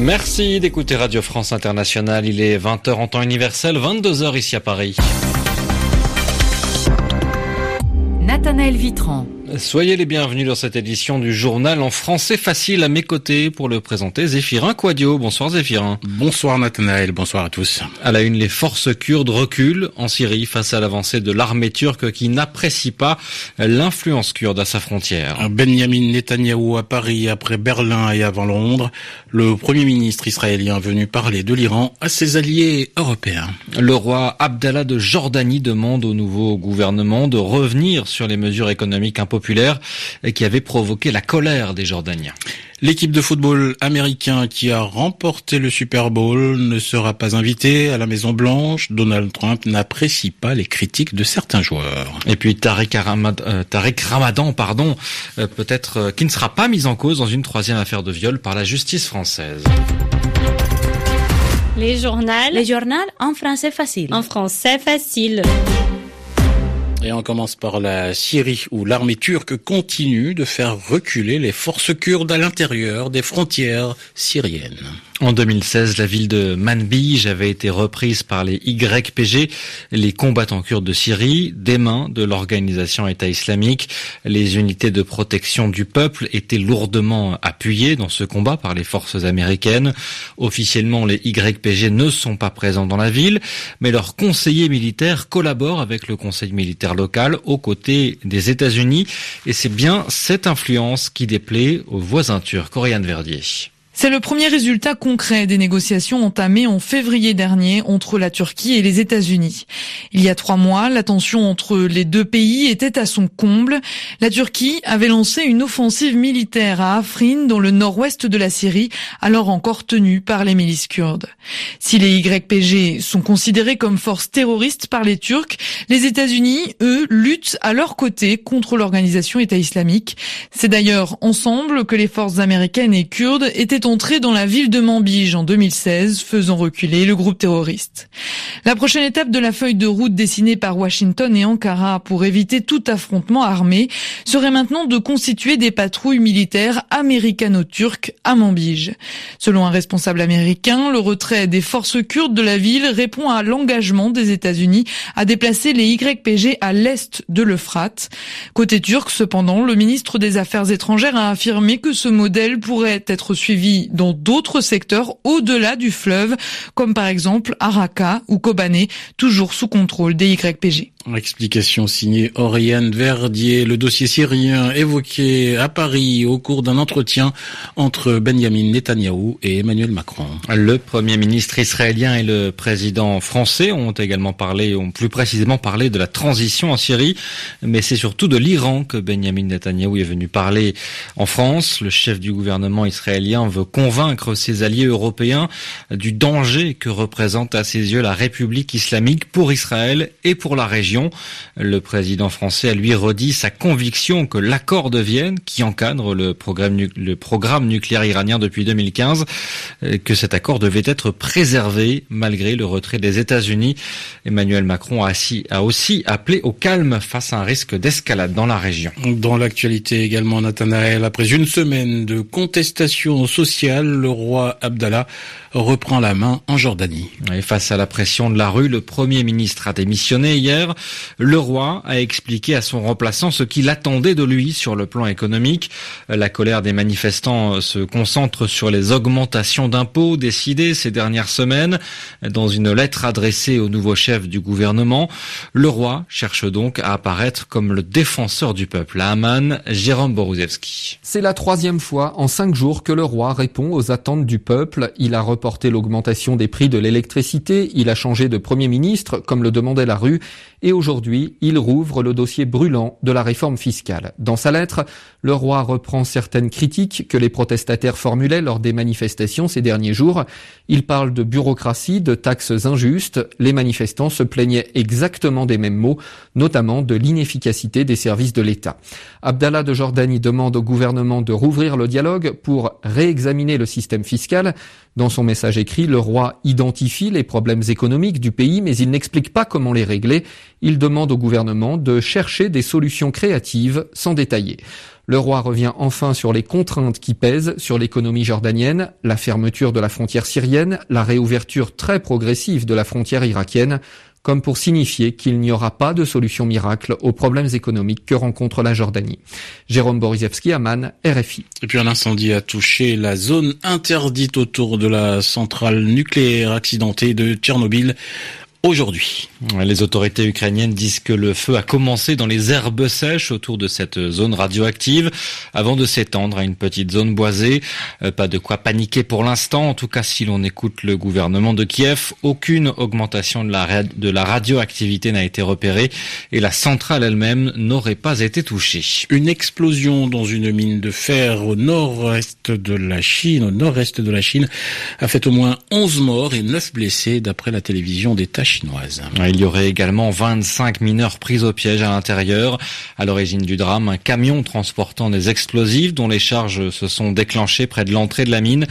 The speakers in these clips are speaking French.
Merci d'écouter Radio France Internationale. Il est 20h en temps universel, 22h ici à Paris. Nathanaël Vitran. Soyez les bienvenus dans cette édition du journal en français facile à mes côtés pour le présenter Zéphirin Quadio. Bonsoir Zéphirin. Bonsoir Nathanaël, bonsoir à tous. À la une, les forces kurdes reculent en Syrie face à l'avancée de l'armée turque qui n'apprécie pas l'influence kurde à sa frontière. Benjamin Netanyahou à Paris après Berlin et avant Londres. Le premier ministre israélien venu parler de l'Iran à ses alliés européens. Le roi Abdallah de Jordanie demande au nouveau gouvernement de revenir sur les mesures économiques imposées populaire qui avait provoqué la colère des Jordaniens. L'équipe de football américain qui a remporté le Super Bowl ne sera pas invitée à la Maison Blanche. Donald Trump n'apprécie pas les critiques de certains joueurs. Et puis Tariq, Ramadan, euh, Ramadan pardon, euh, peut-être euh, qui ne sera pas mis en cause dans une troisième affaire de viol par la justice française. Les journaux. Les journaux en français facile. En français facile. Et on commence par la Syrie, où l'armée turque continue de faire reculer les forces kurdes à l'intérieur des frontières syriennes. En 2016, la ville de Manbij avait été reprise par les YPG, les combattants kurdes de Syrie, des mains de l'organisation État islamique. Les unités de protection du peuple étaient lourdement appuyées dans ce combat par les forces américaines. Officiellement, les YPG ne sont pas présents dans la ville, mais leurs conseillers militaires collaborent avec le conseil militaire local aux côtés des États-Unis. Et c'est bien cette influence qui déplaît aux voisins turcs. Oriane Verdier. C'est le premier résultat concret des négociations entamées en février dernier entre la Turquie et les États-Unis. Il y a trois mois, la tension entre les deux pays était à son comble. La Turquie avait lancé une offensive militaire à Afrin, dans le nord-ouest de la Syrie, alors encore tenue par les milices kurdes. Si les YPG sont considérés comme forces terroristes par les Turcs, les États-Unis, eux, luttent à leur côté contre l'organisation État islamique. C'est d'ailleurs ensemble que les forces américaines et kurdes étaient entré dans la ville de Manbij en 2016, faisant reculer le groupe terroriste. La prochaine étape de la feuille de route dessinée par Washington et Ankara pour éviter tout affrontement armé serait maintenant de constituer des patrouilles militaires américano-turques à Manbij. Selon un responsable américain, le retrait des forces kurdes de la ville répond à l'engagement des États-Unis à déplacer les YPG à l'est de l'Euphrate. Côté turc, cependant, le ministre des Affaires étrangères a affirmé que ce modèle pourrait être suivi dans d'autres secteurs au-delà du fleuve, comme par exemple Araka ou Kobané, toujours sous contrôle des YPG. Explication signée Oriane Verdier, le dossier syrien évoqué à Paris au cours d'un entretien entre Benjamin Netanyahou et Emmanuel Macron. Le premier ministre israélien et le président français ont également parlé, ont plus précisément parlé de la transition en Syrie, mais c'est surtout de l'Iran que Benjamin Netanyahou est venu parler en France. Le chef du gouvernement israélien veut convaincre ses alliés européens du danger que représente à ses yeux la République islamique pour Israël et pour la région. Le président français a lui redit sa conviction que l'accord de Vienne, qui encadre le programme, le programme nucléaire iranien depuis 2015, euh, que cet accord devait être préservé malgré le retrait des États-Unis. Emmanuel Macron a, a aussi appelé au calme face à un risque d'escalade dans la région. Dans l'actualité également, Nathanaël, après une semaine de contestation sociale, le roi Abdallah reprend la main en Jordanie. Et face à la pression de la rue, le Premier ministre a démissionné hier. Le roi a expliqué à son remplaçant ce qu'il attendait de lui sur le plan économique. La colère des manifestants se concentre sur les augmentations d'impôts décidées ces dernières semaines. Dans une lettre adressée au nouveau chef du gouvernement, le roi cherche donc à apparaître comme le défenseur du peuple. À Amman, Jérôme Boruzewski. C'est la troisième fois en cinq jours que le roi répond aux attentes du peuple. Il a reporté l'augmentation des prix de l'électricité, il a changé de Premier ministre, comme le demandait la rue, et aujourd'hui, il rouvre le dossier brûlant de la réforme fiscale. Dans sa lettre, le roi reprend certaines critiques que les protestataires formulaient lors des manifestations ces derniers jours. Il parle de bureaucratie, de taxes injustes. Les manifestants se plaignaient exactement des mêmes mots, notamment de l'inefficacité des services de l'État. Abdallah de Jordanie demande au gouvernement de rouvrir le dialogue pour réexaminer le système fiscal. Dans son message écrit, le roi identifie les problèmes économiques du pays, mais il n'explique pas comment les régler. Il demande au gouvernement de chercher des solutions créatives sans détailler. Le roi revient enfin sur les contraintes qui pèsent sur l'économie jordanienne, la fermeture de la frontière syrienne, la réouverture très progressive de la frontière irakienne, comme pour signifier qu'il n'y aura pas de solution miracle aux problèmes économiques que rencontre la Jordanie. Jérôme Borisevski, Amman, RFI. Et puis un incendie a touché la zone interdite autour de la centrale nucléaire accidentée de Tchernobyl aujourd'hui. Les autorités ukrainiennes disent que le feu a commencé dans les herbes sèches autour de cette zone radioactive avant de s'étendre à une petite zone boisée. Euh, pas de quoi paniquer pour l'instant. En tout cas, si l'on écoute le gouvernement de Kiev, aucune augmentation de la, de la radioactivité n'a été repérée et la centrale elle-même n'aurait pas été touchée. Une explosion dans une mine de fer au nord-est de la Chine, au nord-est de la Chine, a fait au moins 11 morts et 9 blessés d'après la télévision d'État chinoise. Il y aurait également 25 mineurs pris au piège à l'intérieur. À l'origine du drame, un camion transportant des explosifs dont les charges se sont déclenchées près de l'entrée de la mine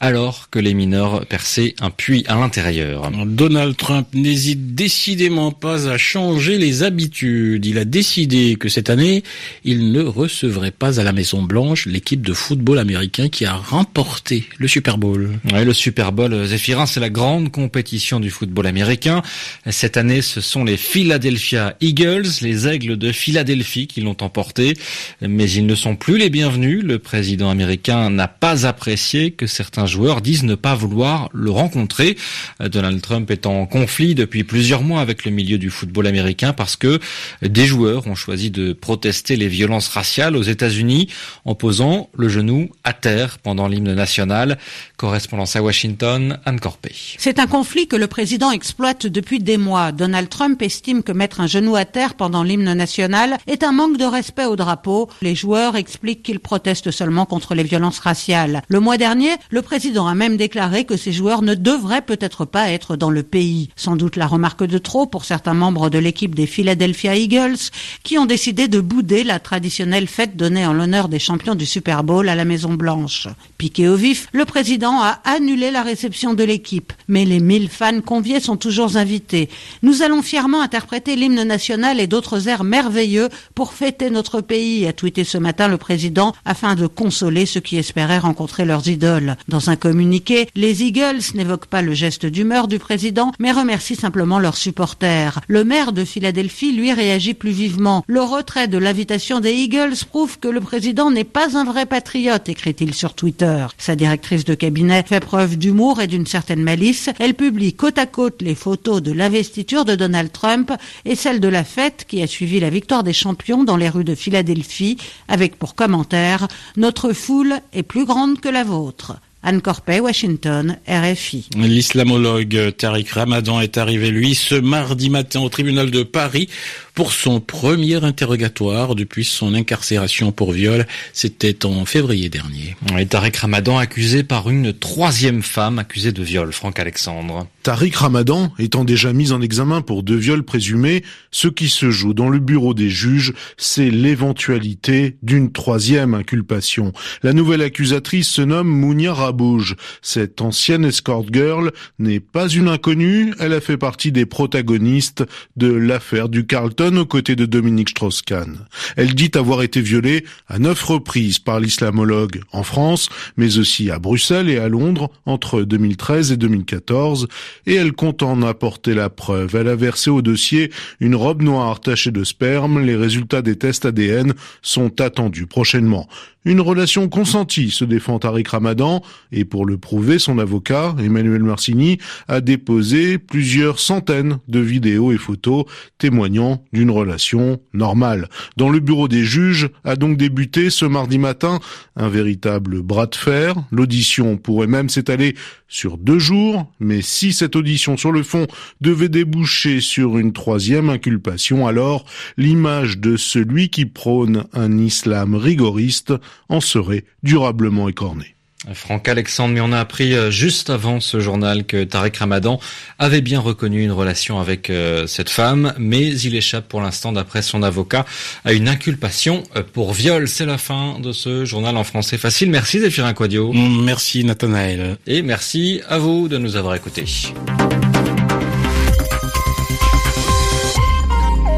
alors que les mineurs perçaient un puits à l'intérieur. Donald Trump n'hésite décidément pas à changer les habitudes. Il a décidé que cette année, il ne recevrait pas à la Maison Blanche l'équipe de football américain qui a remporté le Super Bowl. Oui, le Super Bowl Zéphirin, c'est la grande compétition du football américain. Cette année, ce sont les Philadelphia Eagles, les aigles de Philadelphie qui l'ont emporté. Mais ils ne sont plus les bienvenus. Le président américain n'a pas apprécié que certains joueurs disent ne pas vouloir le rencontrer. Donald Trump est en conflit depuis plusieurs mois avec le milieu du football américain parce que des joueurs ont choisi de protester les violences raciales aux États-Unis en posant le genou à terre pendant l'hymne national. Correspondance à Washington, Anne Corpé. C'est un conflit que le président exploite depuis des mois. Donald Trump estime que mettre un genou à terre pendant l'hymne national est un manque de respect au drapeau. Les joueurs expliquent qu'ils protestent seulement contre les violences raciales. Le mois dernier, le président a même déclaré que ces joueurs ne devraient peut-être pas être dans le pays. Sans doute la remarque de trop pour certains membres de l'équipe des Philadelphia Eagles qui ont décidé de bouder la traditionnelle fête donnée en l'honneur des champions du Super Bowl à la Maison Blanche. Piqué au vif, le président a annulé la réception de l'équipe, mais les mille fans conviés sont toujours Nous allons fièrement interpréter l'hymne national et d'autres airs merveilleux pour fêter notre pays, a tweeté ce matin le président afin de consoler ceux qui espéraient rencontrer leurs idoles. Dans un communiqué, les Eagles n'évoquent pas le geste d'humeur du président, mais remercient simplement leurs supporters. Le maire de Philadelphie, lui, réagit plus vivement. Le retrait de l'invitation des Eagles prouve que le président n'est pas un vrai patriote, écrit-il sur Twitter. Sa directrice de cabinet fait preuve d'humour et d'une certaine malice. Elle publie côte à côte les photos de l'investiture de Donald Trump et celle de la fête qui a suivi la victoire des champions dans les rues de Philadelphie, avec pour commentaire Notre foule est plus grande que la vôtre. Anne Corpet, Washington, RFI. L'islamologue Tariq Ramadan est arrivé, lui, ce mardi matin au tribunal de Paris pour son premier interrogatoire depuis son incarcération pour viol. C'était en février dernier. Et Tariq Ramadan accusé par une troisième femme accusée de viol, Franck Alexandre. Tariq Ramadan étant déjà mis en examen pour deux viols présumés, ce qui se joue dans le bureau des juges, c'est l'éventualité d'une troisième inculpation. La nouvelle accusatrice se nomme Mounia Rabouge. Cette ancienne escort girl n'est pas une inconnue, elle a fait partie des protagonistes de l'affaire du Carlton aux côtés de Dominique Strauss-Kahn. Elle dit avoir été violée à neuf reprises par l'islamologue en France, mais aussi à Bruxelles et à Londres entre 2013 et 2014, et elle compte en apporter la preuve. Elle a versé au dossier une robe noire tachée de sperme. Les résultats des tests ADN sont attendus prochainement. Une relation consentie, se défend Tariq Ramadan, et pour le prouver, son avocat, Emmanuel Marcini, a déposé plusieurs centaines de vidéos et photos témoignant d'une relation normale. Dans le bureau des juges a donc débuté ce mardi matin un véritable bras de fer. L'audition pourrait même s'étaler sur deux jours, mais si cette audition sur le fond devait déboucher sur une troisième inculpation, alors l'image de celui qui prône un islam rigoriste en serait durablement écornée. Franck Alexandre, mais on a appris euh, juste avant ce journal que Tarek Ramadan avait bien reconnu une relation avec euh, cette femme, mais il échappe pour l'instant, d'après son avocat, à une inculpation euh, pour viol. C'est la fin de ce journal en français facile. Merci Zéphirin Quadio. Merci Nathanaël. Et merci à vous de nous avoir écoutés.